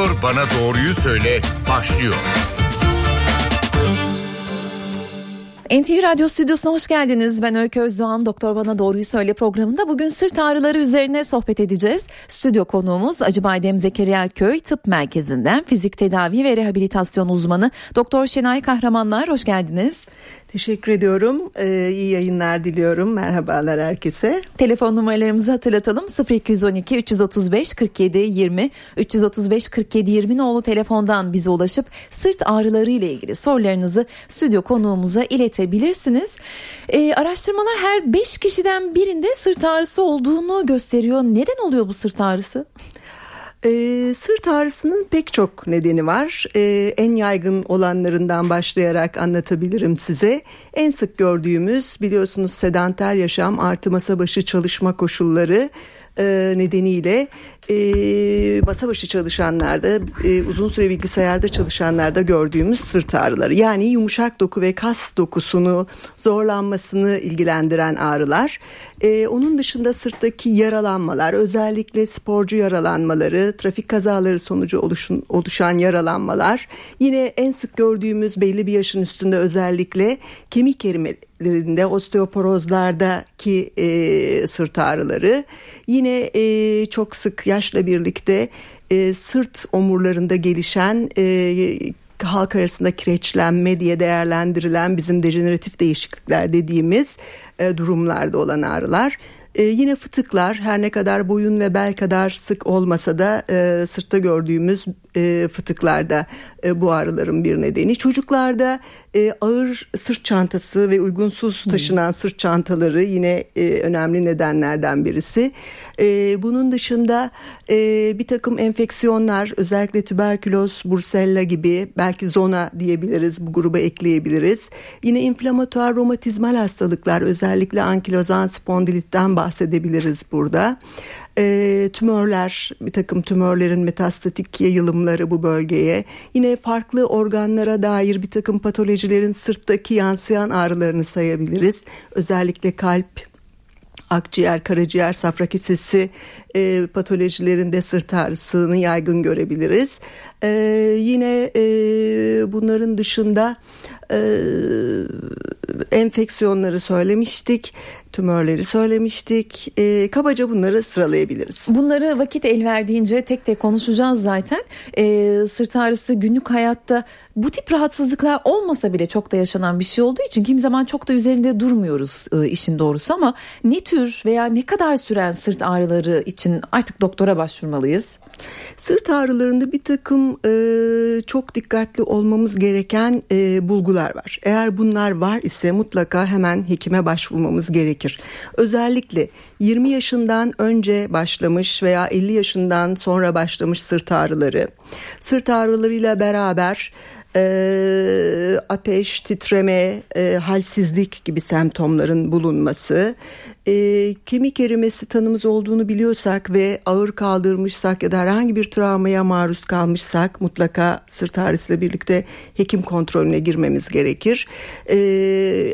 Doktor Bana Doğruyu Söyle başlıyor. NTV Radyo Stüdyosu'na hoş geldiniz. Ben Öykü Özdoğan. Doktor Bana Doğruyu Söyle programında bugün sırt ağrıları üzerine sohbet edeceğiz. Stüdyo konuğumuz Acıbadem Zekeriya Köy Tıp Merkezi'nden fizik tedavi ve rehabilitasyon uzmanı Doktor Şenay Kahramanlar. Hoş geldiniz. Teşekkür ediyorum. Ee, iyi yayınlar diliyorum. Merhabalar herkese. Telefon numaralarımızı hatırlatalım. 0212 335 47 20 335 47 20 nolu telefondan bize ulaşıp sırt ağrıları ile ilgili sorularınızı stüdyo konuğumuza iletebilirsiniz. Ee, araştırmalar her 5 kişiden birinde sırt ağrısı olduğunu gösteriyor. Neden oluyor bu sırt ağrısı? E, sırt ağrısının pek çok nedeni var. E, en yaygın olanlarından başlayarak anlatabilirim size. En sık gördüğümüz biliyorsunuz sedanter yaşam artı masa başı çalışma koşulları e, nedeniyle e, masa başı çalışanlarda e, uzun süre bilgisayarda çalışanlarda gördüğümüz sırt ağrıları yani yumuşak doku ve kas dokusunu zorlanmasını ilgilendiren ağrılar. E, onun dışında sırttaki yaralanmalar özellikle sporcu yaralanmaları trafik kazaları sonucu oluşun, oluşan yaralanmalar yine en sık gördüğümüz belli bir yaşın üstünde özellikle kemik erimelerinde osteoporozlardaki e, sırt ağrıları yine e, çok sık yaşla birlikte e, sırt omurlarında gelişen e, halk arasında kireçlenme diye değerlendirilen bizim dejeneratif değişiklikler dediğimiz e, durumlarda olan ağrılar. E, yine fıtıklar her ne kadar boyun ve bel kadar sık olmasa da e, sırtta gördüğümüz e, fıtıklarda e, bu ağrıların bir nedeni. Çocuklarda e, ağır sırt çantası ve uygunsuz taşınan hmm. sırt çantaları yine e, önemli nedenlerden birisi. E, bunun dışında e, bir takım enfeksiyonlar özellikle tüberküloz, bursella gibi belki zona diyebiliriz bu gruba ekleyebiliriz. Yine inflamatuar romatizmal hastalıklar özellikle ankilozan spondilitten bahsedebiliriz burada. E, tümörler, bir takım tümörlerin metastatik yayılımları bu bölgeye. Yine farklı organlara dair bir takım patolojilerin sırttaki yansıyan ağrılarını sayabiliriz. Özellikle kalp, akciğer, karaciğer, safra kesesi e, patolojilerinde sırt ağrısını yaygın görebiliriz. E, yine e, bunların dışında e, enfeksiyonları söylemiştik, tümörleri söylemiştik. E, kabaca bunları sıralayabiliriz. Bunları vakit el verdiğince tek tek konuşacağız zaten. E, sırt ağrısı günlük hayatta bu tip rahatsızlıklar olmasa bile çok da yaşanan bir şey olduğu için kim zaman çok da üzerinde durmuyoruz e, işin doğrusu ama ne tür veya ne kadar süren sırt ağrıları için artık doktora başvurmalıyız? Sırt ağrılarında bir takım e, çok dikkatli olmamız gereken e, bulgular var. Eğer bunlar var ise mutlaka hemen hekime başvurmamız gerekir. Özellikle 20 yaşından önce başlamış veya 50 yaşından sonra başlamış sırt ağrıları, sırt ağrılarıyla beraber e, ateş, titreme, e, halsizlik gibi semptomların bulunması, e, kemik erimesi tanımız olduğunu biliyorsak ve ağır kaldırmışsak ya da herhangi bir travmaya maruz kalmışsak mutlaka sırt ağrısıyla birlikte hekim kontrolüne girmemiz gerekir. E,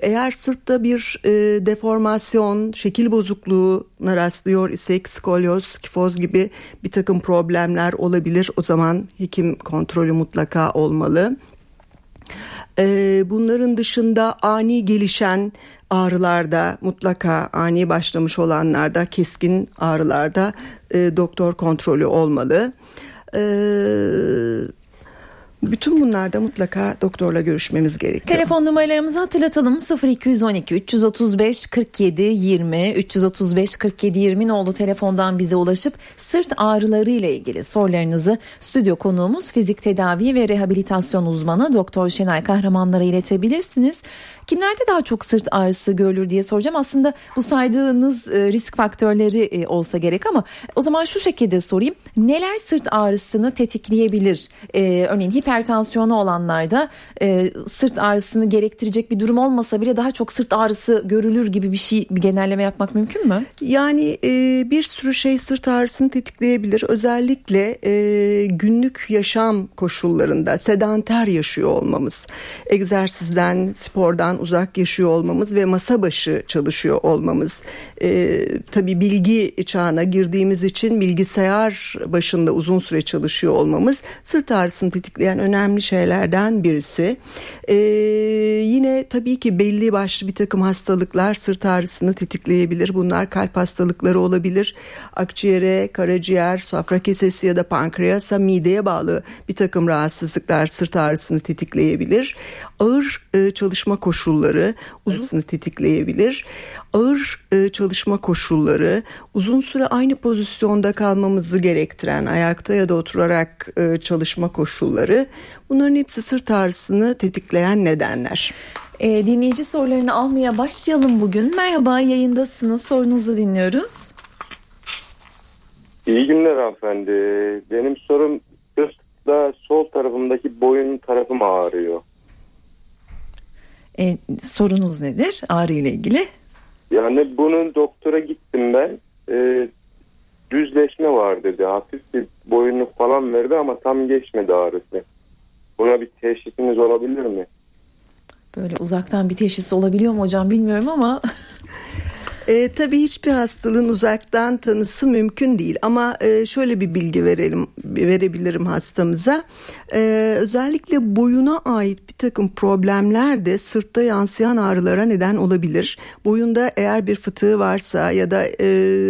eğer sırtta bir e, deformasyon, şekil bozukluğuna rastlıyor isek skolyoz, kifoz gibi bir takım problemler olabilir. O zaman hekim kontrolü mutlaka olmalı. Ee, bunların dışında ani gelişen ağrılarda mutlaka ani başlamış olanlarda keskin ağrılarda e, doktor kontrolü olmalı. Bütün bunlarda mutlaka doktorla görüşmemiz gerekiyor. Telefon numaralarımızı hatırlatalım 0212 335 47 20 335 47 20 oldu telefondan bize ulaşıp sırt ağrıları ile ilgili sorularınızı stüdyo konuğumuz fizik tedavi ve rehabilitasyon uzmanı Doktor Şenay Kahramanlara iletebilirsiniz. Kimlerde daha çok sırt ağrısı görülür diye soracağım. Aslında bu saydığınız e, risk faktörleri e, olsa gerek ama o zaman şu şekilde sorayım. Neler sırt ağrısını tetikleyebilir? Ee, örneğin hiper hipertansiyonu olanlarda e, sırt ağrısını gerektirecek bir durum olmasa bile daha çok sırt ağrısı görülür gibi bir şey bir genelleme yapmak mümkün mü? Yani e, bir sürü şey sırt ağrısını tetikleyebilir. Özellikle e, günlük yaşam koşullarında sedanter yaşıyor olmamız, egzersizden, spordan uzak yaşıyor olmamız ve masa başı çalışıyor olmamız. E, tabii bilgi çağına girdiğimiz için bilgisayar başında uzun süre çalışıyor olmamız sırt ağrısını tetikleyen önemli şeylerden birisi. Ee, yine tabii ki belli başlı bir takım hastalıklar sırt ağrısını tetikleyebilir. Bunlar kalp hastalıkları olabilir. Akciğere, karaciğer, safra kesesi ya da pankreasa mideye bağlı bir takım rahatsızlıklar sırt ağrısını tetikleyebilir. Ağır e, çalışma koşulları uzun tetikleyebilir. Ağır e, çalışma koşulları uzun süre aynı pozisyonda kalmamızı gerektiren ayakta ya da oturarak e, çalışma koşulları bunların hepsi sırt ağrısını tetikleyen nedenler. E, dinleyici sorularını almaya başlayalım bugün. Merhaba yayındasınız sorunuzu dinliyoruz. İyi günler hanımefendi. Benim sorum sırtla sol tarafımdaki boyun tarafım ağrıyor. E, sorunuz nedir ağrı ile ilgili? Yani bunun doktora gittim ben. E, düzleşme var dedi. Hafif bir boyunluk falan verdi ama tam geçmedi ağrısı. Buna bir teşhisiniz olabilir mi? Böyle uzaktan bir teşhis olabiliyor mu hocam bilmiyorum ama E, tabii hiçbir hastalığın uzaktan tanısı mümkün değil ama e, şöyle bir bilgi verelim verebilirim hastamıza. E, özellikle boyuna ait bir takım problemler de sırtta yansıyan ağrılara neden olabilir. Boyunda eğer bir fıtığı varsa ya da e,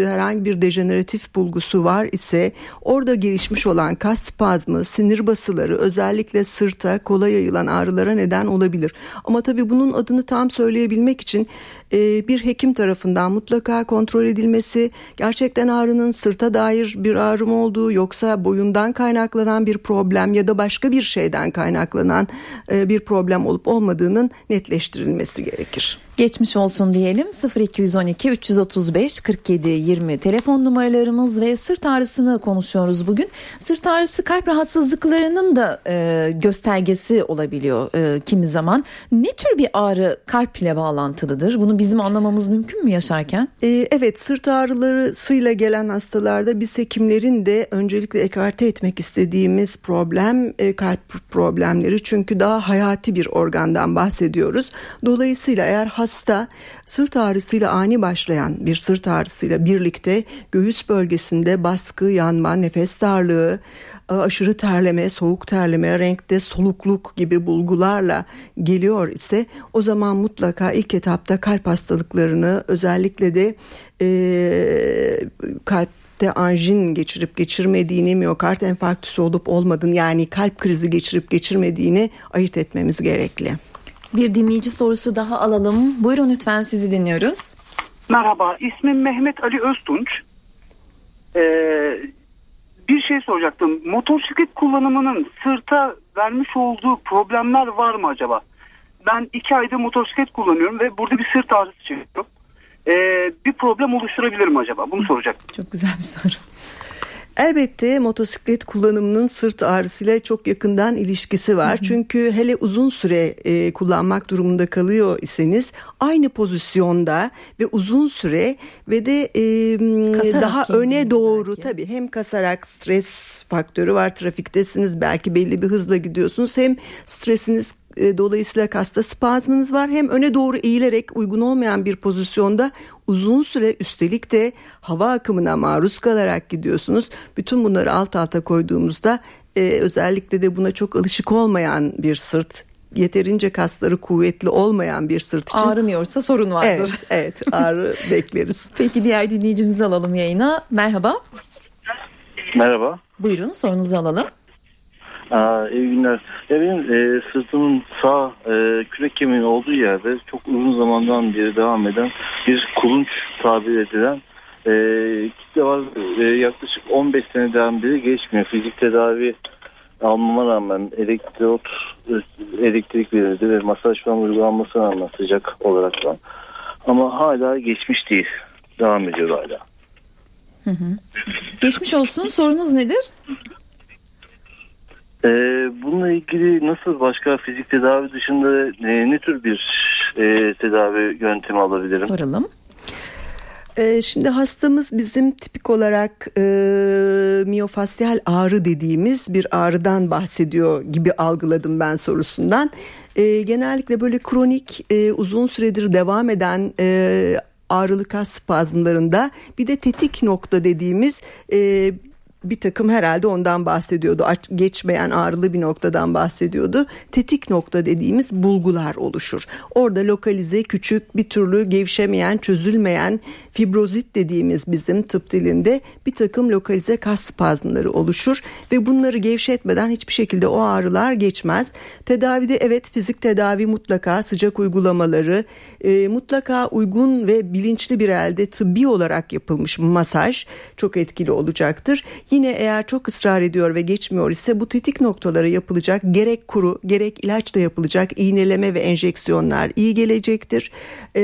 herhangi bir dejeneratif bulgusu var ise orada gelişmiş olan kas spazmı, sinir basıları özellikle sırta kolay yayılan ağrılara neden olabilir. Ama tabii bunun adını tam söyleyebilmek için e, bir hekim tarafından mutlaka kontrol edilmesi, gerçekten ağrının sırta dair bir ağrım olduğu yoksa boyundan kaynaklanan bir problem ya da başka bir şeyden kaynaklanan e, bir problem olup olmadığının netleştirilmesi gerekir. Geçmiş olsun diyelim 0212 335 47 20 telefon numaralarımız ve sırt ağrısını konuşuyoruz bugün. Sırt ağrısı kalp rahatsızlıklarının da e, göstergesi olabiliyor e, kimi zaman. Ne tür bir ağrı kalp ile bağlantılıdır? Bunu bizim anlamamız mümkün mü yaşarken? E, evet sırt ağrılarıyla gelen hastalarda biz hekimlerin de öncelikle ekarte etmek istediğimiz problem e, kalp problemleri. Çünkü daha hayati bir organdan bahsediyoruz. Dolayısıyla eğer hasta sırt ağrısıyla ani başlayan bir sırt ağrısıyla birlikte göğüs bölgesinde baskı, yanma, nefes darlığı, aşırı terleme, soğuk terleme, renkte solukluk gibi bulgularla geliyor ise o zaman mutlaka ilk etapta kalp hastalıklarını özellikle de e, kalpte anjin geçirip geçirmediğini, miyokard enfarktüsü olup olmadığını yani kalp krizi geçirip geçirmediğini ayırt etmemiz gerekli. Bir dinleyici sorusu daha alalım. Buyurun lütfen sizi dinliyoruz. Merhaba, ismim Mehmet Ali Öztunç. Ee, bir şey soracaktım. Motosiklet kullanımının sırta vermiş olduğu problemler var mı acaba? Ben iki ayda motosiklet kullanıyorum ve burada bir sırt ağrısı çekiyorum. Ee, bir problem oluşturabilir mi acaba? Bunu soracaktım. Çok güzel bir soru. Elbette motosiklet kullanımının sırt ağrısıyla çok yakından ilişkisi var. Hı hı. Çünkü hele uzun süre e, kullanmak durumunda kalıyor iseniz aynı pozisyonda ve uzun süre ve de e, daha öne doğru belki. tabii hem kasarak stres faktörü var trafiktesiniz belki belli bir hızla gidiyorsunuz hem stresiniz e, dolayısıyla kasta spazmınız var. Hem öne doğru eğilerek uygun olmayan bir pozisyonda uzun süre üstelik de hava akımına maruz kalarak gidiyorsunuz. Bütün bunları alt alta koyduğumuzda e, özellikle de buna çok alışık olmayan bir sırt yeterince kasları kuvvetli olmayan bir sırt için. Ağrımıyorsa sorun vardır. Evet, evet ağrı bekleriz. Peki diğer dinleyicimizi alalım yayına. Merhaba. Merhaba. Buyurun sorunuzu alalım. Aa, iyi günler. Ya benim e, sırtımın sağ e, kürek kemiği olduğu yerde çok uzun zamandan beri devam eden bir kulunç tabir edilen e, kitle var. E, yaklaşık 15 seneden beri geçmiyor. Fizik tedavi almama rağmen elektrot elektrik verildi ve masaj falan uygulanmasına rağmen sıcak olarak da. Ama hala geçmiş değil. Devam ediyor hala. Hı hı. Geçmiş olsun. Sorunuz nedir? Ee, bununla ilgili nasıl başka fizik tedavi dışında e, ne tür bir e, tedavi yöntemi alabilirim? Soralım. Ee, şimdi hastamız bizim tipik olarak e, miyofasyal ağrı dediğimiz bir ağrıdan bahsediyor gibi algıladım ben sorusundan. E, genellikle böyle kronik e, uzun süredir devam eden e, ağrılı kas spazmlarında bir de tetik nokta dediğimiz e, bir takım herhalde ondan bahsediyordu. Geçmeyen ağrılı bir noktadan bahsediyordu. Tetik nokta dediğimiz bulgular oluşur. Orada lokalize küçük bir türlü gevşemeyen, çözülmeyen fibrozit dediğimiz bizim tıp dilinde bir takım lokalize kas spazmları oluşur ve bunları gevşetmeden hiçbir şekilde o ağrılar geçmez. Tedavide evet fizik tedavi mutlaka sıcak uygulamaları e, mutlaka uygun ve bilinçli bir elde tıbbi olarak yapılmış masaj çok etkili olacaktır. Yine eğer çok ısrar ediyor ve geçmiyor ise bu tetik noktalara yapılacak gerek kuru gerek ilaçla yapılacak iğneleme ve enjeksiyonlar iyi gelecektir. Ee,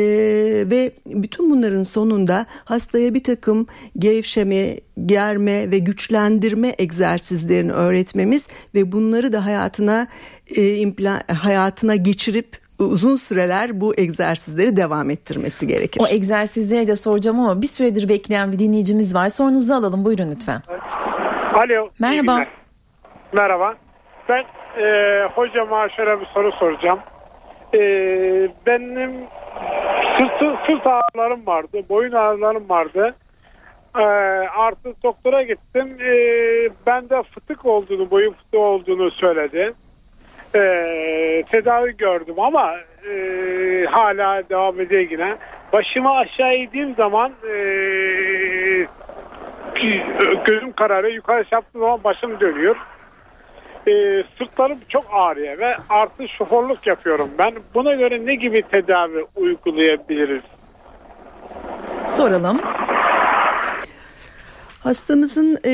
ve bütün bunların sonunda hastaya bir takım gevşeme, germe ve güçlendirme egzersizlerini öğretmemiz ve bunları da hayatına e, impla, hayatına geçirip uzun süreler bu egzersizleri devam ettirmesi gerekir. O egzersizleri de soracağım ama bir süredir bekleyen bir dinleyicimiz var. Sorunuzu alalım buyurun lütfen. Alo. Merhaba. Merhaba. Ben e, hocama şöyle bir soru soracağım. E, benim sırt, sırt ağrılarım vardı, boyun ağrılarım vardı. E, artı doktora gittim. E, bende fıtık olduğunu, boyun fıtığı olduğunu söyledi e, tedavi gördüm ama e, hala devam ediyor yine. Başımı aşağı indiğim zaman e, gözüm kararıyor. Yukarı yaptığım zaman başım dönüyor. E, sırtlarım çok ağrıyor ve artı şoförlük yapıyorum ben. Buna göre ne gibi tedavi uygulayabiliriz? Soralım. Hastamızın e,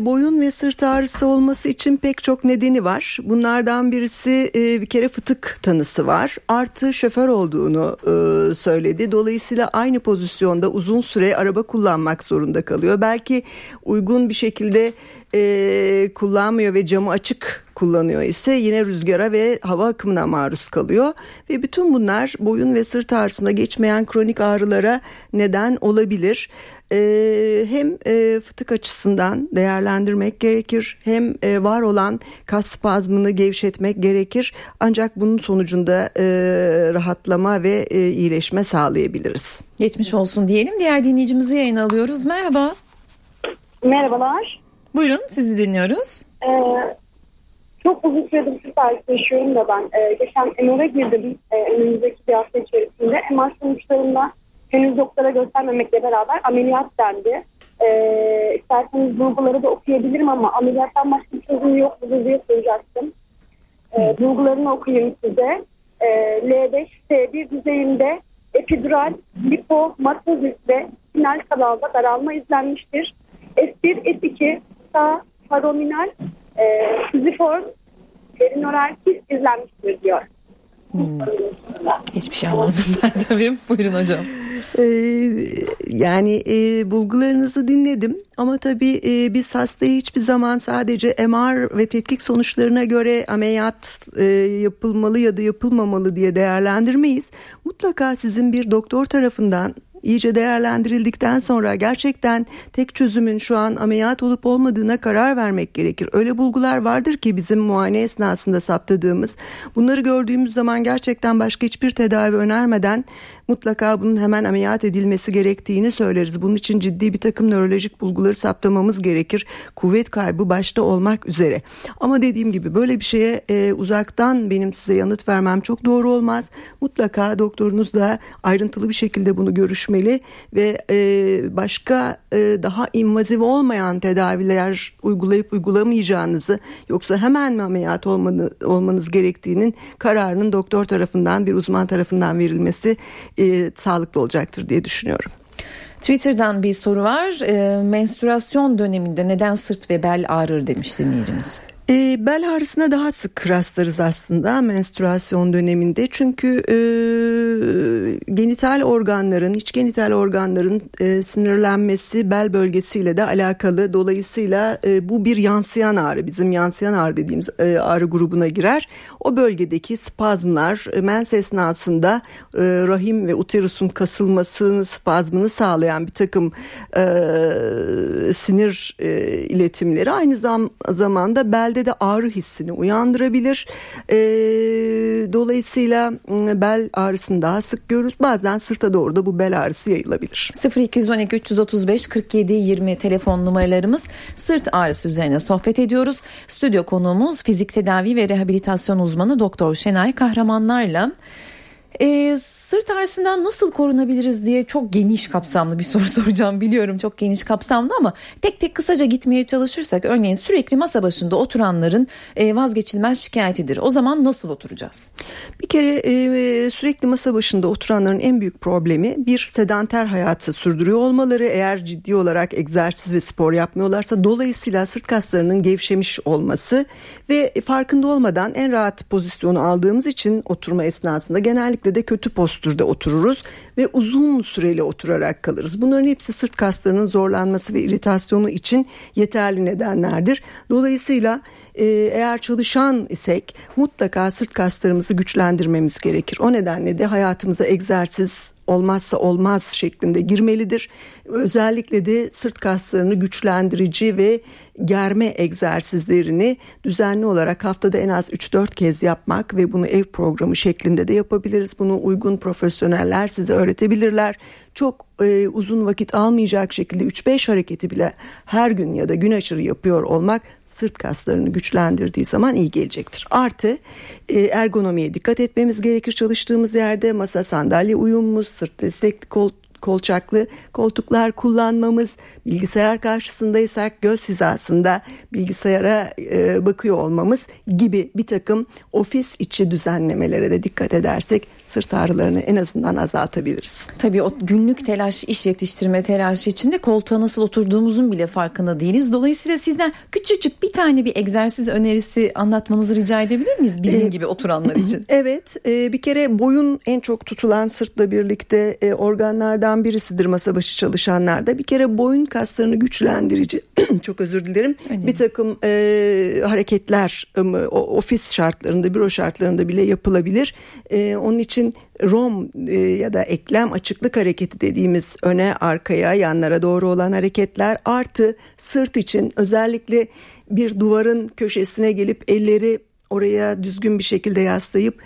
boyun ve sırt ağrısı olması için pek çok nedeni var. Bunlardan birisi e, bir kere fıtık tanısı var. Artı şoför olduğunu e, söyledi. Dolayısıyla aynı pozisyonda uzun süre araba kullanmak zorunda kalıyor. Belki uygun bir şekilde e, kullanmıyor ve camı açık kullanıyor ise yine rüzgara ve hava akımına maruz kalıyor ve bütün bunlar boyun ve sırt ağrısına geçmeyen kronik ağrılara neden olabilir. Ee, hem e, fıtık açısından değerlendirmek gerekir hem e, var olan kas spazmını gevşetmek gerekir ancak bunun sonucunda e, rahatlama ve e, iyileşme sağlayabiliriz. Geçmiş olsun diyelim diğer dinleyicimizi yayın alıyoruz merhaba. Merhabalar. Buyurun sizi dinliyoruz. Ee, çok uzun süredir ağrısı yaşıyorum da ben. Ee, geçen MR'a girdim e, önümüzdeki bir hafta içerisinde. MR sonuçlarında henüz doktora göstermemekle beraber ameliyat dendi. Ee, isterseniz bulguları da okuyabilirim ama ameliyattan başka bir çözüm yok mu diye soracaktım. Ee, bulgularını okuyayım size. Ee, L5, S1 düzeyinde epidural, lipomatozis ve spinal kanalda daralma izlenmiştir. S1, S2, sağ parominal, e, fiziform, perinoral kist izlenmiştir diyor. Hmm. Hiçbir şey anlamadım ben tabii. Buyurun hocam. Ee, yani e, bulgularınızı dinledim ama tabii e, biz hastayı hiçbir zaman sadece MR ve tetkik sonuçlarına göre ameliyat e, yapılmalı ya da yapılmamalı diye değerlendirmeyiz. Mutlaka sizin bir doktor tarafından iyice değerlendirildikten sonra gerçekten tek çözümün şu an ameliyat olup olmadığına karar vermek gerekir. Öyle bulgular vardır ki bizim muayene esnasında saptadığımız. Bunları gördüğümüz zaman gerçekten başka hiçbir tedavi önermeden mutlaka bunun hemen ameliyat edilmesi gerektiğini söyleriz. Bunun için ciddi bir takım nörolojik bulguları saptamamız gerekir. Kuvvet kaybı başta olmak üzere. Ama dediğim gibi böyle bir şeye e, uzaktan benim size yanıt vermem çok doğru olmaz. Mutlaka doktorunuzla ayrıntılı bir şekilde bunu görüşmeli ve e, başka e, daha invaziv olmayan tedaviler uygulayıp uygulamayacağınızı yoksa hemen mi ameliyat olmanı, olmanız gerektiğinin kararının doktor tarafından bir uzman tarafından verilmesi e, sağlıklı olacaktır diye düşünüyorum. Twitter'dan bir soru var. E, menstrüasyon döneminde neden sırt ve bel ağrır demiş dinleyicimiz. E, bel ağrısına daha sık rastlarız aslında menstruasyon döneminde. Çünkü e, genital organların, iç genital organların e, sinirlenmesi bel bölgesiyle de alakalı. Dolayısıyla e, bu bir yansıyan ağrı. Bizim yansıyan ağrı dediğimiz e, ağrı grubuna girer. O bölgedeki spazmlar e, mens esnasında e, rahim ve uterusun kasılmasını, spazmını sağlayan bir takım e, sinir e, iletimleri aynı zam zamanda belde de ağrı hissini uyandırabilir. E, dolayısıyla bel ağrısını daha sık görürüz. Bazen sırta doğru da bu bel ağrısı yayılabilir. 0212 335 47 20 telefon numaralarımız sırt ağrısı üzerine sohbet ediyoruz. Stüdyo konuğumuz fizik tedavi ve rehabilitasyon uzmanı Doktor Şenay Kahramanlarla. Ee, sırt ağrısından nasıl korunabiliriz diye çok geniş kapsamlı bir soru soracağım biliyorum çok geniş kapsamlı ama tek tek kısaca gitmeye çalışırsak örneğin sürekli masa başında oturanların e, vazgeçilmez şikayetidir. O zaman nasıl oturacağız? Bir kere e, sürekli masa başında oturanların en büyük problemi bir sedanter hayatı sürdürüyor olmaları eğer ciddi olarak egzersiz ve spor yapmıyorlarsa dolayısıyla sırt kaslarının gevşemiş olması ve farkında olmadan en rahat pozisyonu aldığımız için oturma esnasında genellikle de kötü postür postürde otururuz ve uzun süreli oturarak kalırız. Bunların hepsi sırt kaslarının zorlanması ve iritasyonu için yeterli nedenlerdir. Dolayısıyla e, eğer çalışan isek mutlaka sırt kaslarımızı güçlendirmemiz gerekir. O nedenle de hayatımıza egzersiz olmazsa olmaz şeklinde girmelidir. Özellikle de sırt kaslarını güçlendirici ve germe egzersizlerini düzenli olarak haftada en az 3-4 kez yapmak ve bunu ev programı şeklinde de yapabiliriz. Bunu uygun profesyoneller size öğretebilirler. Çok e, uzun vakit almayacak şekilde 3-5 hareketi bile her gün ya da gün aşırı yapıyor olmak sırt kaslarını güçlendirdiği zaman iyi gelecektir. Artı e, ergonomiye dikkat etmemiz gerekir çalıştığımız yerde masa sandalye uyumumuz, sırt destekli kol kolçaklı koltuklar kullanmamız, bilgisayar karşısındaysak göz hizasında bilgisayara e, bakıyor olmamız gibi bir takım ofis içi düzenlemelere de dikkat edersek sırt ağrılarını en azından azaltabiliriz. Tabii o günlük telaş, iş yetiştirme telaşı içinde koltuğa nasıl oturduğumuzun bile farkında değiliz. Dolayısıyla sizden küçücük bir tane bir egzersiz önerisi anlatmanızı rica edebilir miyiz bizim ee, gibi oturanlar için? Evet, e, bir kere boyun en çok tutulan sırtla birlikte e, organlardan birisidir masa başı çalışanlarda. Bir kere boyun kaslarını güçlendirici, çok özür dilerim, Önemli. bir takım e, hareketler e, ofis şartlarında, büro şartlarında bile yapılabilir. E, onun için için rom e, ya da eklem açıklık hareketi dediğimiz öne arkaya yanlara doğru olan hareketler artı sırt için özellikle bir duvarın köşesine gelip elleri oraya düzgün bir şekilde yaslayıp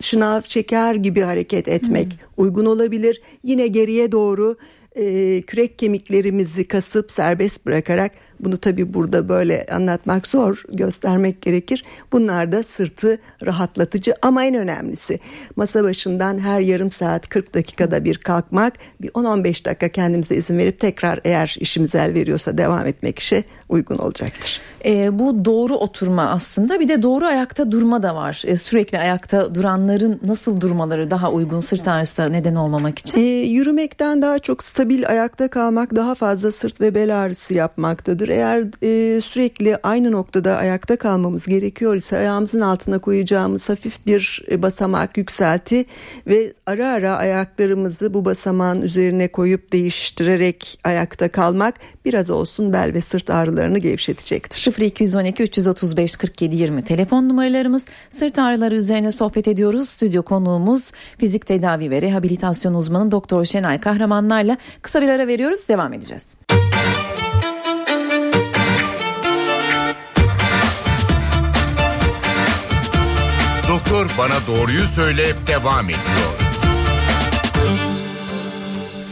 şınav çeker gibi hareket etmek hmm. uygun olabilir. Yine geriye doğru e, kürek kemiklerimizi kasıp serbest bırakarak bunu tabi burada böyle anlatmak zor göstermek gerekir. Bunlar da sırtı rahatlatıcı ama en önemlisi masa başından her yarım saat 40 dakikada bir kalkmak bir 10-15 dakika kendimize izin verip tekrar eğer işimiz el veriyorsa devam etmek işe uygun olacaktır. E, bu doğru oturma aslında bir de doğru ayakta durma da var. E, sürekli ayakta duranların nasıl durmaları daha uygun sırt ağrısı neden olmamak için? E, yürümekten daha çok stabil ayakta kalmak daha fazla sırt ve bel ağrısı yapmaktadır. Eğer e, sürekli aynı noktada ayakta kalmamız gerekiyor ise ayağımızın altına koyacağımız hafif bir e, basamak yükselti ve ara ara ayaklarımızı bu basamağın üzerine koyup değiştirerek ayakta kalmak biraz olsun bel ve sırt ağrılarını gevşetecektir. 0212 335 47 20 telefon numaralarımız. Sırt ağrıları üzerine sohbet ediyoruz. Stüdyo konuğumuz fizik tedavi ve rehabilitasyon uzmanı Doktor Şenay Kahramanlarla kısa bir ara veriyoruz. Devam edeceğiz. Doktor bana doğruyu söyle devam ediyor.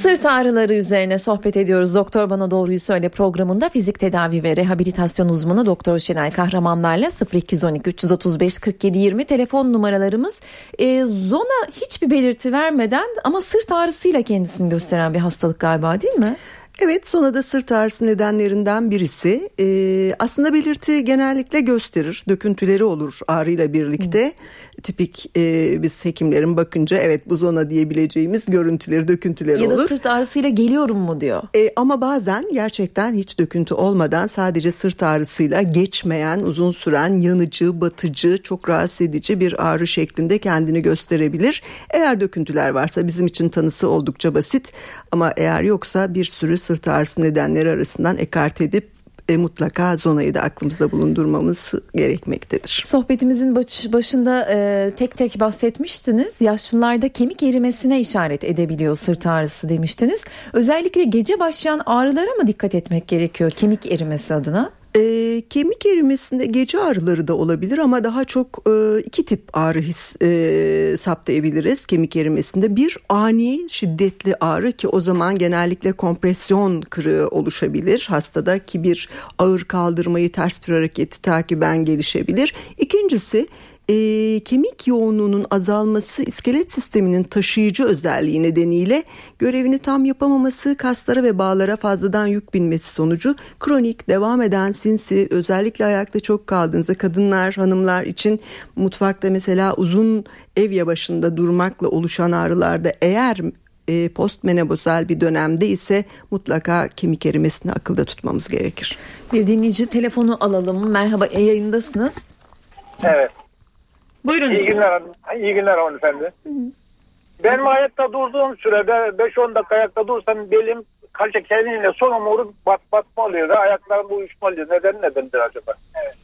Sırt ağrıları üzerine sohbet ediyoruz. Doktor Bana Doğruyu Söyle programında fizik tedavi ve rehabilitasyon uzmanı Doktor Şenay Kahramanlarla 0212 335 47 20 telefon numaralarımız. E, zona hiçbir belirti vermeden ama sırt ağrısıyla kendisini gösteren bir hastalık galiba değil mi? Evet sonada sırt ağrısı nedenlerinden birisi. Ee, aslında belirti genellikle gösterir. Döküntüleri olur ağrıyla birlikte. Hmm. Tipik e, biz hekimlerin bakınca evet bu zona diyebileceğimiz görüntüleri, döküntüleri olur. Ya da sırt ağrısıyla geliyorum mu diyor. Ee, ama bazen gerçekten hiç döküntü olmadan sadece sırt ağrısıyla geçmeyen, uzun süren, yanıcı, batıcı, çok rahatsız edici bir ağrı şeklinde kendini gösterebilir. Eğer döküntüler varsa bizim için tanısı oldukça basit. Ama eğer yoksa bir sürü sırt ağrısı nedenleri arasından ekart edip e, mutlaka zonayı da aklımızda bulundurmamız gerekmektedir. Sohbetimizin baş, başında e, tek tek bahsetmiştiniz. Yaşlılarda kemik erimesine işaret edebiliyor sırt ağrısı demiştiniz. Özellikle gece başlayan ağrılara mı dikkat etmek gerekiyor kemik erimesi adına? E, kemik erimesinde gece ağrıları da olabilir ama daha çok e, iki tip ağrı his e, saptayabiliriz kemik erimesinde. Bir ani şiddetli ağrı ki o zaman genellikle kompresyon kırığı oluşabilir hastada ki bir ağır kaldırmayı ters bir hareketi takiben gelişebilir. İkincisi e, kemik yoğunluğunun azalması iskelet sisteminin taşıyıcı özelliği nedeniyle görevini tam yapamaması kaslara ve bağlara fazladan yük binmesi sonucu kronik devam eden sinsi özellikle ayakta çok kaldığınızda kadınlar hanımlar için mutfakta mesela uzun ev başında durmakla oluşan ağrılarda eğer e, postmenopozal bir dönemde ise mutlaka kemik erimesini akılda tutmamız gerekir. Bir dinleyici telefonu alalım. Merhaba e, yayındasınız. Evet. Buyurun. İyi günler, iyi günler hanımefendi. Benim ayakta durduğum sürede 5-10 dakika ayakta dursam belim kalça kendine son omuru bat batma oluyor ve ayaklarım uyuşma oluyor. Neden nedendir acaba? Evet.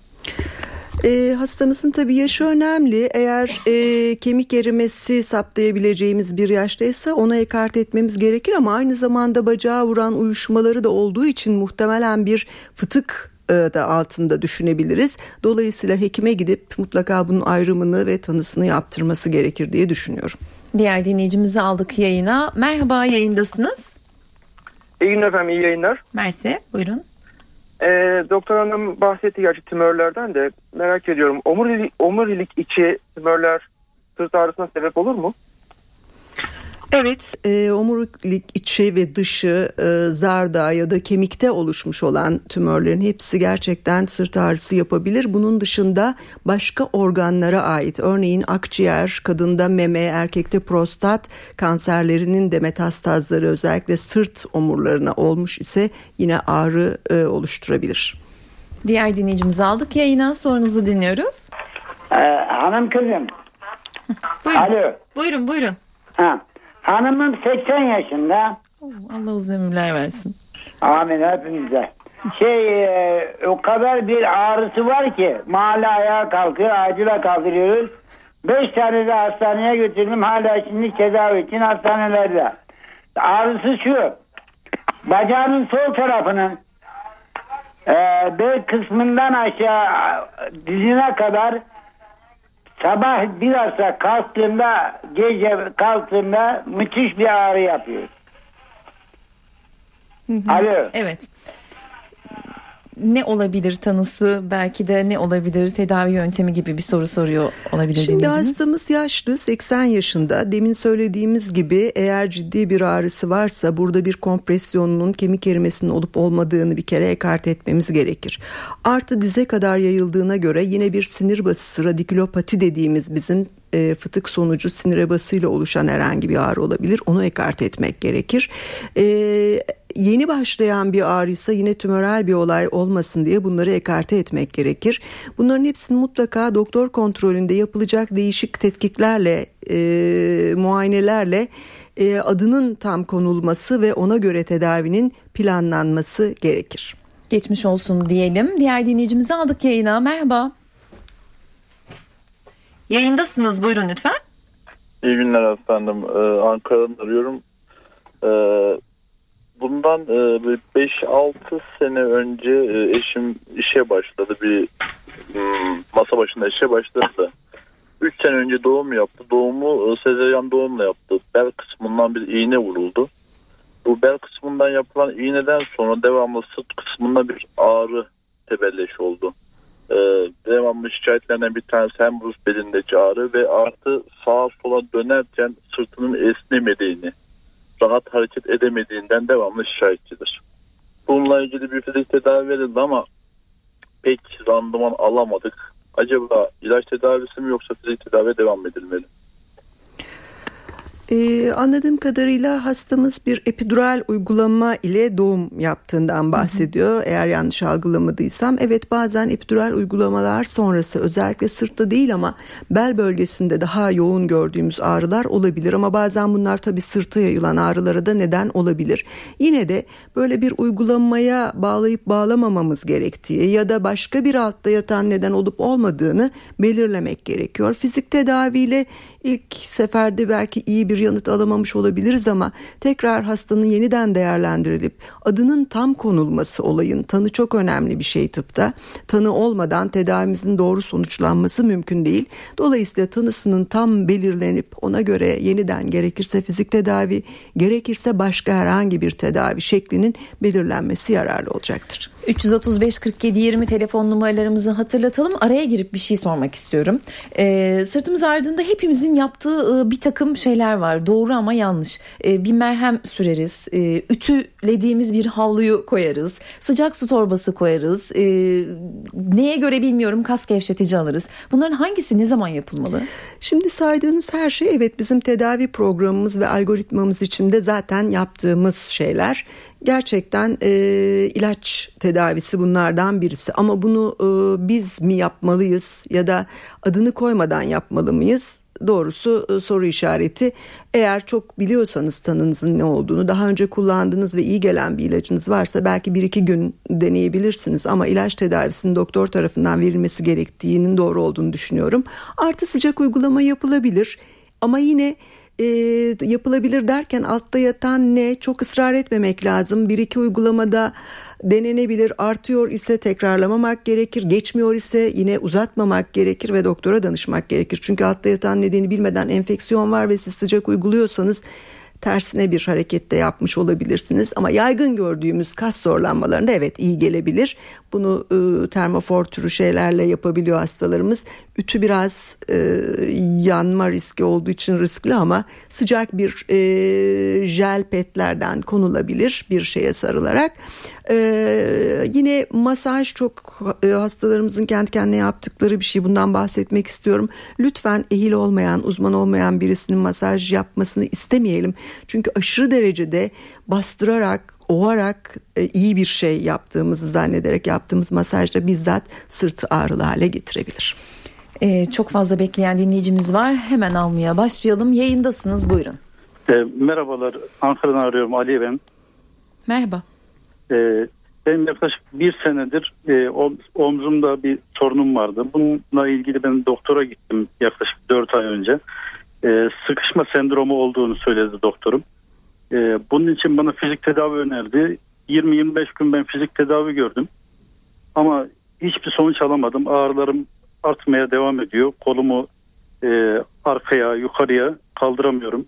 E, hastamızın tabii yaşı önemli. Eğer e, kemik erimesi saptayabileceğimiz bir yaştaysa ona ekart etmemiz gerekir ama aynı zamanda bacağı vuran uyuşmaları da olduğu için muhtemelen bir fıtık da altında düşünebiliriz. Dolayısıyla hekime gidip mutlaka bunun ayrımını ve tanısını yaptırması gerekir diye düşünüyorum. Diğer dinleyicimizi aldık yayına. Merhaba yayındasınız. İyi günler efendim iyi yayınlar. Mersi buyurun. Ee, doktor hanım bahsetti gerçi tümörlerden de merak ediyorum. Omurilik, omurilik içi tümörler sırt ağrısına sebep olur mu? Evet, e, omurilik içi ve dışı e, zarda ya da kemikte oluşmuş olan tümörlerin hepsi gerçekten sırt ağrısı yapabilir. Bunun dışında başka organlara ait örneğin akciğer, kadında meme, erkekte prostat kanserlerinin de metastazları özellikle sırt omurlarına olmuş ise yine ağrı e, oluşturabilir. Diğer dinleyicimizi aldık yayına sorunuzu dinliyoruz. Ee, hanım kızım. buyurun. Alo. Buyurun buyurun. Ha. Hanımım 80 yaşında. Allah uzun ömürler versin. Amin hepimize. Şey e, o kadar bir ağrısı var ki mahalle ayağa kalkıyor acile kaldırıyoruz. Beş tane de hastaneye götürdüm hala şimdi tedavi için hastanelerde. Ağrısı şu bacağının sol tarafının e, bel kısmından aşağı dizine kadar sabah bilhassa kalktığında gece kalktığında müthiş bir ağrı yapıyor. Alo. Evet. Ne olabilir tanısı belki de ne olabilir tedavi yöntemi gibi bir soru soruyor olabilir Şimdi hastamız yaşlı 80 yaşında demin söylediğimiz gibi eğer ciddi bir ağrısı varsa burada bir kompresyonunun kemik erimesinin olup olmadığını bir kere ekart etmemiz gerekir. Artı dize kadar yayıldığına göre yine bir sinir basısı radikülopati dediğimiz bizim e, fıtık sonucu sinire basıyla oluşan herhangi bir ağrı olabilir. Onu ekart etmek gerekir. E, yeni başlayan bir ağrıysa yine tümörel bir olay olmasın diye bunları ekarte etmek gerekir. Bunların hepsini mutlaka doktor kontrolünde yapılacak değişik tetkiklerle, e, muayenelerle e, adının tam konulması ve ona göre tedavinin planlanması gerekir. Geçmiş olsun diyelim. Diğer dinleyicimizi aldık yayına. Merhaba. Yayındasınız buyurun lütfen. İyi günler efendim. Ee, Ankara'dan arıyorum. Ee, bundan e, 5-6 sene önce e, eşim işe başladı. Bir hmm, masa başında işe başladı. 3 sene önce doğum yaptı. Doğumu e, sezeryan doğumla yaptı. Bel kısmından bir iğne vuruldu. Bu bel kısmından yapılan iğneden sonra devamlı sırt kısmında bir ağrı tebelleş oldu. Devamlı şikayetlerinden bir tanesi hem buz belindeki ağrı ve artı sağa sola dönerken sırtının esnemediğini rahat hareket edemediğinden devamlı şikayetçidir. Bununla ilgili bir fizik tedavi verildi ama pek randıman alamadık. Acaba ilaç tedavisi mi yoksa fizik tedaviye devam edilmeli? Ee, anladığım kadarıyla hastamız bir epidural uygulama ile doğum yaptığından bahsediyor. Hı hı. Eğer yanlış algılamadıysam. Evet bazen epidural uygulamalar sonrası özellikle sırtta değil ama bel bölgesinde daha yoğun gördüğümüz ağrılar olabilir. Ama bazen bunlar tabii sırta yayılan ağrılara da neden olabilir. Yine de böyle bir uygulamaya bağlayıp bağlamamamız gerektiği ya da başka bir altta yatan neden olup olmadığını belirlemek gerekiyor. Fizik tedaviyle ilk seferde belki iyi bir yanıt alamamış olabiliriz ama tekrar hastanın yeniden değerlendirilip adının tam konulması olayın tanı çok önemli bir şey tıpta. Tanı olmadan tedavimizin doğru sonuçlanması mümkün değil. Dolayısıyla tanısının tam belirlenip ona göre yeniden gerekirse fizik tedavi gerekirse başka herhangi bir tedavi şeklinin belirlenmesi yararlı olacaktır. 335 47 20 telefon numaralarımızı hatırlatalım. Araya girip bir şey sormak istiyorum. Ee, sırtımız ardında hepimizin yaptığı e, bir takım şeyler var. Doğru ama yanlış. Ee, bir merhem süreriz. Ee, ütülediğimiz bir havluyu koyarız. Sıcak su torbası koyarız. Ee, neye göre bilmiyorum kas gevşetici alırız. Bunların hangisi ne zaman yapılmalı? Şimdi saydığınız her şey evet bizim tedavi programımız ve algoritmamız içinde zaten yaptığımız şeyler gerçekten e, ilaç tedavisi bunlardan birisi ama bunu e, biz mi yapmalıyız ya da adını koymadan yapmalı mıyız doğrusu e, soru işareti. Eğer çok biliyorsanız tanınızın ne olduğunu, daha önce kullandığınız ve iyi gelen bir ilacınız varsa belki bir iki gün deneyebilirsiniz. Ama ilaç tedavisinin doktor tarafından verilmesi gerektiğinin doğru olduğunu düşünüyorum. Artı sıcak uygulama yapılabilir ama yine e, yapılabilir derken altta yatan ne çok ısrar etmemek lazım. Bir iki uygulamada denenebilir artıyor ise tekrarlamamak gerekir geçmiyor ise yine uzatmamak gerekir ve doktora danışmak gerekir. Çünkü altta yatan nedeni bilmeden enfeksiyon var ve siz sıcak uyguluyorsanız tersine bir harekette yapmış olabilirsiniz. Ama yaygın gördüğümüz kas zorlanmalarında evet iyi gelebilir. Bunu e, termofor türü şeylerle yapabiliyor hastalarımız. Ütü biraz e, yanma riski olduğu için riskli ama sıcak bir e, jel petlerden konulabilir bir şeye sarılarak. E, yine masaj çok e, hastalarımızın kendi kendine yaptıkları bir şey. Bundan bahsetmek istiyorum. Lütfen ehil olmayan, uzman olmayan birisinin masaj yapmasını istemeyelim. Çünkü aşırı derecede bastırarak, ovarak e, iyi bir şey yaptığımızı zannederek yaptığımız masajda bizzat sırtı ağrılı hale getirebilir. Ee, çok fazla bekleyen dinleyicimiz var. Hemen almaya başlayalım. Yayındasınız buyurun. E, merhabalar. Ankara'dan arıyorum Ali ben. Merhaba. E, benim yaklaşık bir senedir e, omzumda bir sorunum vardı. Bununla ilgili ben doktora gittim yaklaşık dört ay önce. E, sıkışma sendromu olduğunu söyledi doktorum. E, bunun için bana fizik tedavi önerdi. 20-25 gün ben fizik tedavi gördüm. Ama hiçbir sonuç alamadım. Ağrılarım artmaya devam ediyor. Kolumu e, arkaya, yukarıya kaldıramıyorum.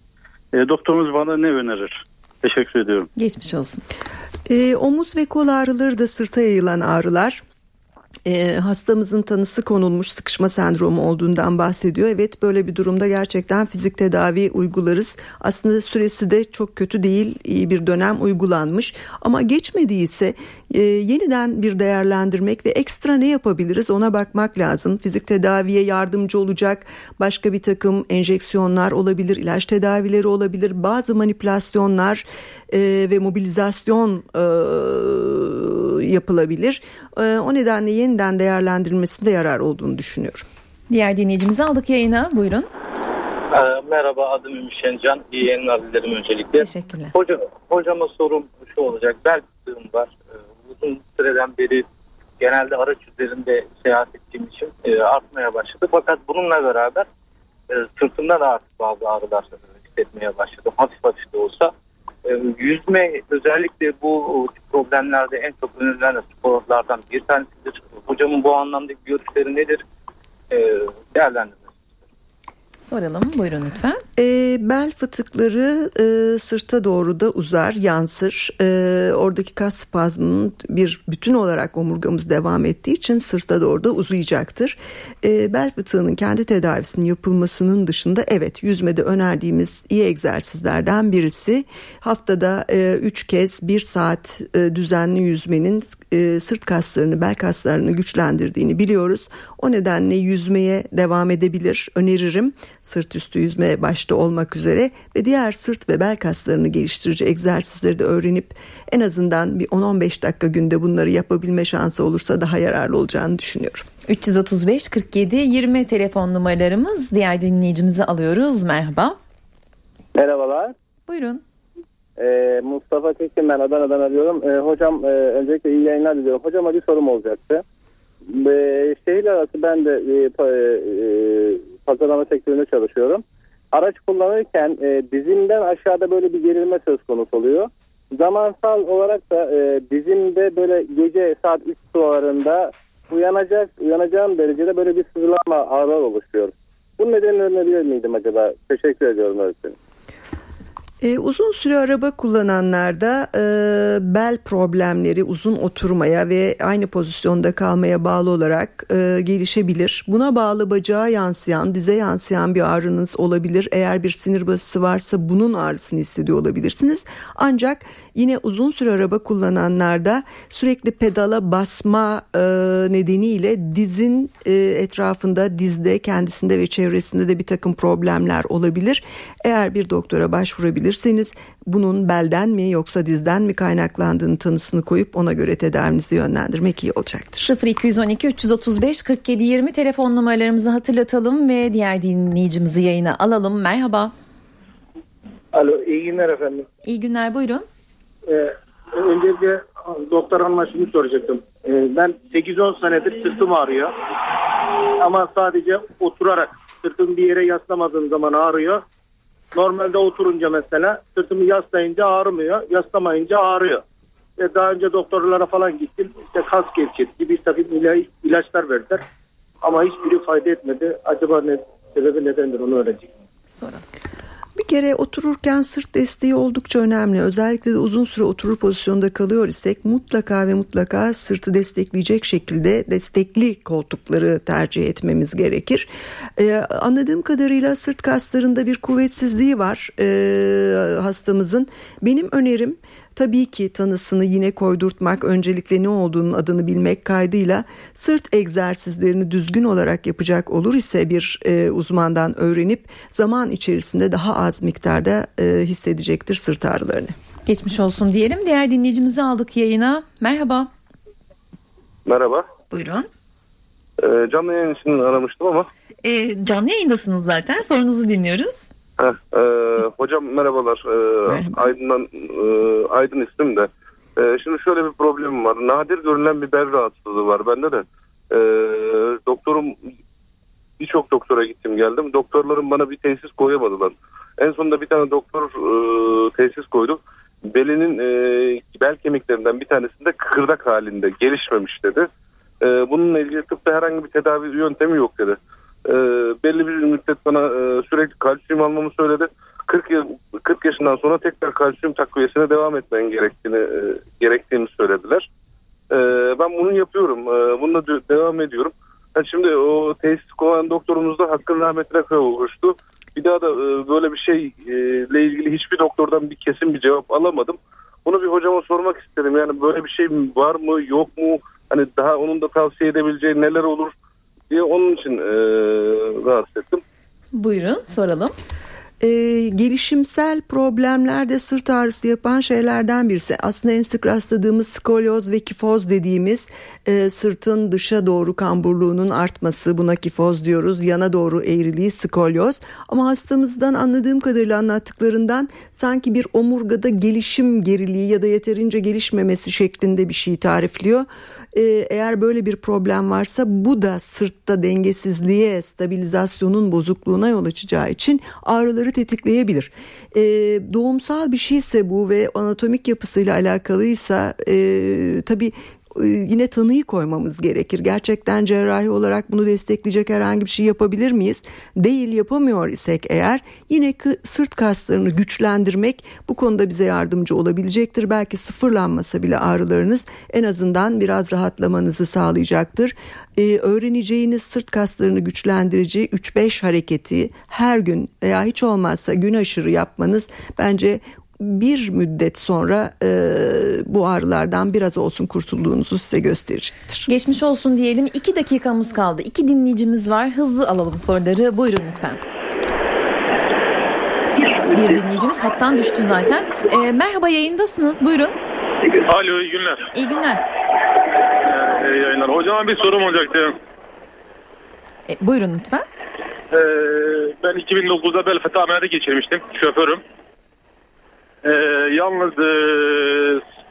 E, doktorumuz bana ne önerir? Teşekkür ediyorum. Geçmiş olsun. E, omuz ve kol ağrıları da sırta yayılan ağrılar e, hastamızın tanısı konulmuş sıkışma sendromu olduğundan bahsediyor. Evet böyle bir durumda gerçekten fizik tedavi uygularız. Aslında süresi de çok kötü değil iyi bir dönem uygulanmış ama geçmediyse e, yeniden bir değerlendirmek ve ekstra ne yapabiliriz ona bakmak lazım. Fizik tedaviye yardımcı olacak başka bir takım enjeksiyonlar olabilir, ilaç tedavileri olabilir, bazı manipülasyonlar e, ve mobilizasyon e, yapılabilir. E, o nedenle yeniden değerlendirilmesinde yarar olduğunu düşünüyorum. Diğer dinleyicimizi aldık yayına. Buyurun. Ee, merhaba adım Ümit Şencan. İyi yayınlar dilerim öncelikle. Teşekkürler. Hocam, hocama sorum şu olacak. Bel fıtığım var. Ee, uzun süreden beri genelde araç üzerinde seyahat ettiğim için e, artmaya başladı. Fakat bununla beraber e, sırtımda da artık bazı ağrılar hissetmeye başladım. Hafif hafif de olsa. E, yüzme özellikle bu problemlerde en çok önerilen sporlardan bir tanesidir. Hocamın bu anlamdaki görüşleri nedir? E, değerlendirmesi. Soralım buyurun lütfen. E, bel fıtıkları e, sırta doğru da uzar, yansır. E, oradaki kas spazmının bir bütün olarak omurgamız devam ettiği için sırta doğru da uzayacaktır. E, bel fıtığının kendi tedavisinin yapılmasının dışında evet yüzmede önerdiğimiz iyi egzersizlerden birisi. Haftada 3 e, kez 1 saat e, düzenli yüzmenin e, sırt kaslarını, bel kaslarını güçlendirdiğini biliyoruz. O nedenle yüzmeye devam edebilir. Öneririm sırt üstü yüzme başta olmak üzere ve diğer sırt ve bel kaslarını geliştirici egzersizleri de öğrenip en azından bir 10-15 dakika günde bunları yapabilme şansı olursa daha yararlı olacağını düşünüyorum. 335 47 20 telefon numaralarımız diğer dinleyicimizi alıyoruz. Merhaba. Merhabalar. Buyurun. Ee, Mustafa Tekin ben Adana'dan arıyorum. Ee, hocam e, öncelikle iyi yayınlar diliyorum. Hocama bir sorum olacaktı. Ee, şehir arası ben de e, e, pazarlama sektöründe çalışıyorum. Araç kullanırken e, dizimden aşağıda böyle bir gerilme söz konusu oluyor. Zamansal olarak da e, dizimde böyle gece saat 3 sularında uyanacak uyanacağım derecede böyle bir sızlama ağrılar oluşuyor. Bu nedenini öğrenebilir miydim acaba? Teşekkür ediyorum öğretmenim. E, uzun süre araba kullananlarda e, bel problemleri uzun oturmaya ve aynı pozisyonda kalmaya bağlı olarak e, gelişebilir. Buna bağlı bacağa yansıyan, dize yansıyan bir ağrınız olabilir. Eğer bir sinir basısı varsa bunun ağrısını hissediyor olabilirsiniz. Ancak yine uzun süre araba kullananlarda sürekli pedala basma e, nedeniyle dizin e, etrafında, dizde, kendisinde ve çevresinde de bir takım problemler olabilir. Eğer bir doktora başvurabilir olabilirseniz bunun belden mi yoksa dizden mi kaynaklandığını tanısını koyup ona göre tedavinizi yönlendirmek iyi olacaktır. 0212 335 47 20 telefon numaralarımızı hatırlatalım ve diğer dinleyicimizi yayına alalım. Merhaba. Alo iyi günler efendim. İyi günler buyurun. Ee, öncelikle doktor hanıma şunu soracaktım. Ee, ben 8-10 senedir sırtım ağrıyor. Ama sadece oturarak sırtım bir yere yaslamadığım zaman ağrıyor. Normalde oturunca mesela sırtımı yaslayınca ağrımıyor. Yaslamayınca ağrıyor. Ve daha önce doktorlara falan gittim. İşte kas gevşet gibi bir takım ilaçlar verdiler. Ama hiçbiri fayda etmedi. Acaba ne sebebi nedendir onu öğrenecek. Soralım. Bir kere otururken sırt desteği oldukça önemli. Özellikle de uzun süre oturur pozisyonda kalıyor isek mutlaka ve mutlaka sırtı destekleyecek şekilde destekli koltukları tercih etmemiz gerekir. Ee, anladığım kadarıyla sırt kaslarında bir kuvvetsizliği var ee, hastamızın. Benim önerim Tabii ki tanısını yine koydurtmak, öncelikle ne olduğunun adını bilmek kaydıyla sırt egzersizlerini düzgün olarak yapacak olur ise bir e, uzmandan öğrenip zaman içerisinde daha az miktarda e, hissedecektir sırt ağrılarını. Geçmiş olsun diyelim. Diğer dinleyicimizi aldık yayına. Merhaba. Merhaba. Buyurun. E, canlı yayın için aramıştım ama. E, canlı yayındasınız zaten. Sorunuzu dinliyoruz. Heh, e, hocam merhabalar. E, Merhaba. Aydın'dan e, Aydın ismim de. E, şimdi şöyle bir problemim var. Nadir görülen bir bel rahatsızlığı var bende de. E, doktorum birçok doktora gittim geldim. Doktorlarım bana bir tesis koyamadılar. En sonunda bir tane doktor e, tesis koydu. Belinin e, bel kemiklerinden bir tanesinde kıkırdak halinde gelişmemiş dedi. E, bununla ilgili tıpta herhangi bir tedavi yöntemi yok dedi e, belli bir müddet bana e, sürekli kalsiyum almamı söyledi. 40 yıl 40 yaşından sonra tekrar kalsiyum takviyesine devam etmen gerektiğini e, gerektiğini söylediler. E, ben bunu yapıyorum. E, bununla de, devam ediyorum. Yani şimdi o tesis kovan doktorumuz da hakkın rahmetine kavuştu. Bir daha da e, böyle bir şeyle e, ilgili hiçbir doktordan bir kesin bir cevap alamadım. Bunu bir hocama sormak istedim. Yani böyle bir şey var mı yok mu? Hani daha onun da tavsiye edebileceği neler olur? Diye onun için e, rahatsız ettim. Buyurun soralım e, gelişimsel problemlerde sırt ağrısı yapan şeylerden birisi. Aslında en sık rastladığımız skolyoz ve kifoz dediğimiz e, sırtın dışa doğru kamburluğunun artması buna kifoz diyoruz. Yana doğru eğriliği skolyoz. Ama hastamızdan anladığım kadarıyla anlattıklarından sanki bir omurgada gelişim geriliği ya da yeterince gelişmemesi şeklinde bir şey tarifliyor. E, eğer böyle bir problem varsa bu da sırtta dengesizliğe, stabilizasyonun bozukluğuna yol açacağı için ağrıları tetikleyebilir. E, doğumsal bir şeyse bu ve anatomik yapısıyla alakalıysa e, tabii yine tanıyı koymamız gerekir. Gerçekten cerrahi olarak bunu destekleyecek herhangi bir şey yapabilir miyiz? Değil yapamıyor isek eğer yine sırt kaslarını güçlendirmek bu konuda bize yardımcı olabilecektir. Belki sıfırlanmasa bile ağrılarınız en azından biraz rahatlamanızı sağlayacaktır. Ee, öğreneceğiniz sırt kaslarını güçlendirici 3-5 hareketi her gün veya hiç olmazsa gün aşırı yapmanız bence bir müddet sonra e, bu ağrılardan biraz olsun kurtulduğunuzu size gösterecektir. Geçmiş olsun diyelim. İki dakikamız kaldı. İki dinleyicimiz var. Hızlı alalım soruları. Buyurun lütfen. Bir dinleyicimiz hattan düştü zaten. E, merhaba yayındasınız. Buyurun. Alo iyi günler. İyi günler. Ee, iyi yayınlar. Hocama bir sorum olacaktı. E, buyurun lütfen. Ee, ben 2009'da bel fıtığı ameliyatı geçirmiştim. Şoförüm. Ee, yalnız e,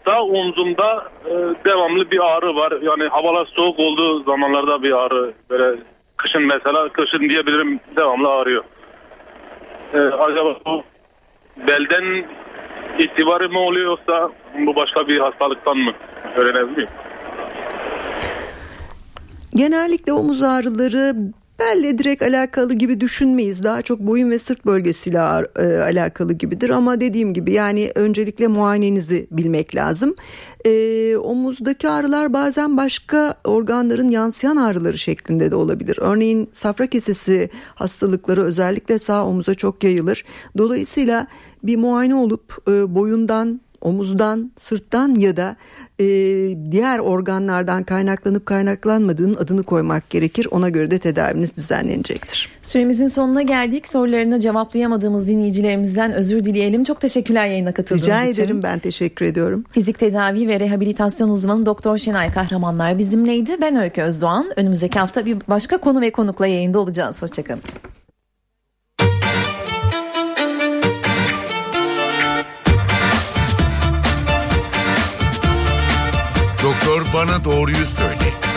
sağ omzumda e, devamlı bir ağrı var. Yani havalar soğuk olduğu zamanlarda bir ağrı. Böyle kışın mesela kışın diyebilirim devamlı ağrıyor. Ee, acaba bu belden itibarı mı oluyor yoksa bu başka bir hastalıktan mı öğrenebilir miyim? Genellikle omuz ağrıları belle direkt alakalı gibi düşünmeyiz. Daha çok boyun ve sırt bölgesiyle e, alakalı gibidir. Ama dediğim gibi yani öncelikle muayenenizi bilmek lazım. E, omuzdaki ağrılar bazen başka organların yansıyan ağrıları şeklinde de olabilir. Örneğin safra kesesi hastalıkları özellikle sağ omuza çok yayılır. Dolayısıyla bir muayene olup e, boyundan omuzdan, sırttan ya da e, diğer organlardan kaynaklanıp kaynaklanmadığının adını koymak gerekir. Ona göre de tedaviniz düzenlenecektir. Süremizin sonuna geldik. Sorularını cevaplayamadığımız dinleyicilerimizden özür dileyelim. Çok teşekkürler yayına katıldığınız Rica için. Rica ederim ben teşekkür ediyorum. Fizik tedavi ve rehabilitasyon uzmanı Doktor Şenay Kahramanlar bizimleydi. Ben Öykü Özdoğan. Önümüzdeki hafta bir başka konu ve konukla yayında olacağız. Hoşçakalın. Bana doğruyu söyle.